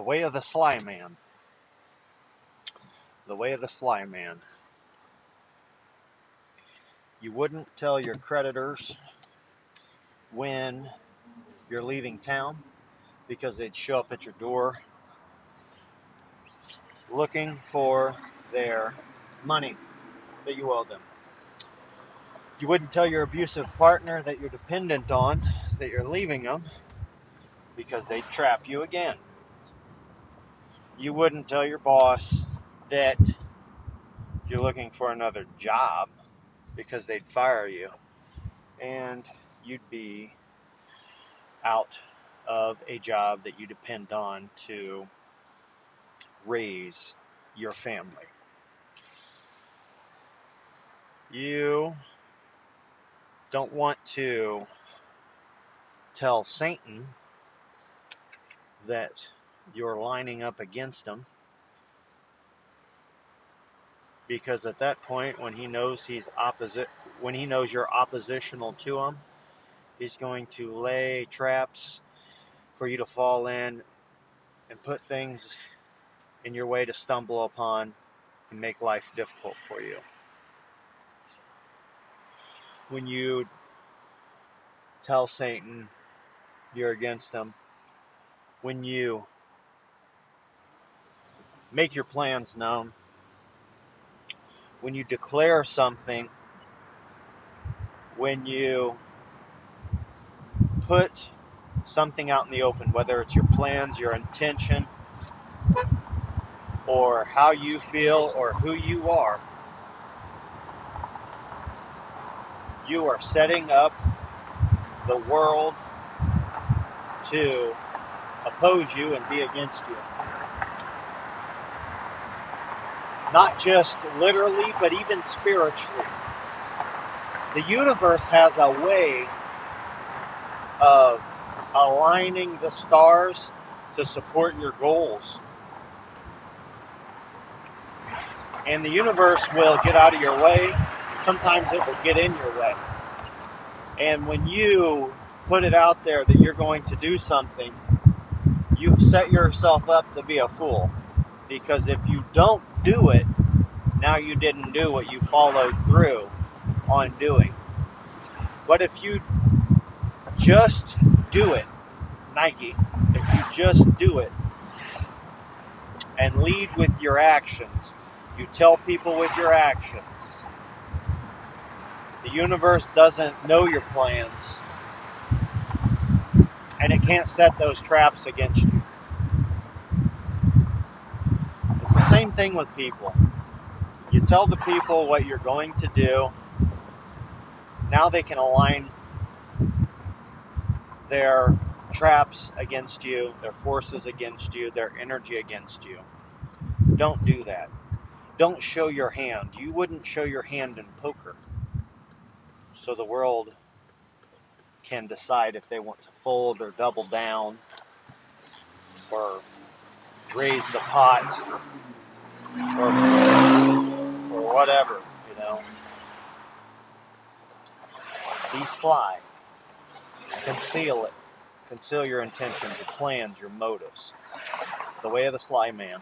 The way of the sly man. The way of the sly man. You wouldn't tell your creditors when you're leaving town because they'd show up at your door looking for their money that you owe them. You wouldn't tell your abusive partner that you're dependent on, that you're leaving them, because they'd trap you again. You wouldn't tell your boss that you're looking for another job because they'd fire you. And you'd be out of a job that you depend on to raise your family. You don't want to tell Satan that you're lining up against him. Because at that point when he knows he's opposite when he knows you're oppositional to him he's going to lay traps for you to fall in and put things in your way to stumble upon and make life difficult for you. When you tell Satan you're against him, when you make your plans known, when you declare something, when you put something out in the open, whether it's your plans, your intention, or how you feel, or who you are, you are setting up the world to oppose you and be against you. Not just literally, but even spiritually. The universe has a way of aligning the stars to support your goals. And the universe will get out of your way sometimes it will get in your way. And when you put it out there that you're going to do something, you've set yourself up to be a fool. Because if you don't do it, now you didn't do what you followed through on doing. But if you just do it, Nike, if you just do it and lead with your actions, you tell people with your actions, the universe doesn't know your plans, and it can't set those traps against you. It's the same thing with people. You tell the people what you're going to do, now they can align their traps against you, their forces against you, their energy against you. Don't do that. Don't show your hand. You wouldn't show your hand in poker so the world can decide if they want to fold or double down or raise the pot or, or whatever, you know. Be sly. Conceal it. Conceal your intentions, your plans, your motives. The way of the sly man.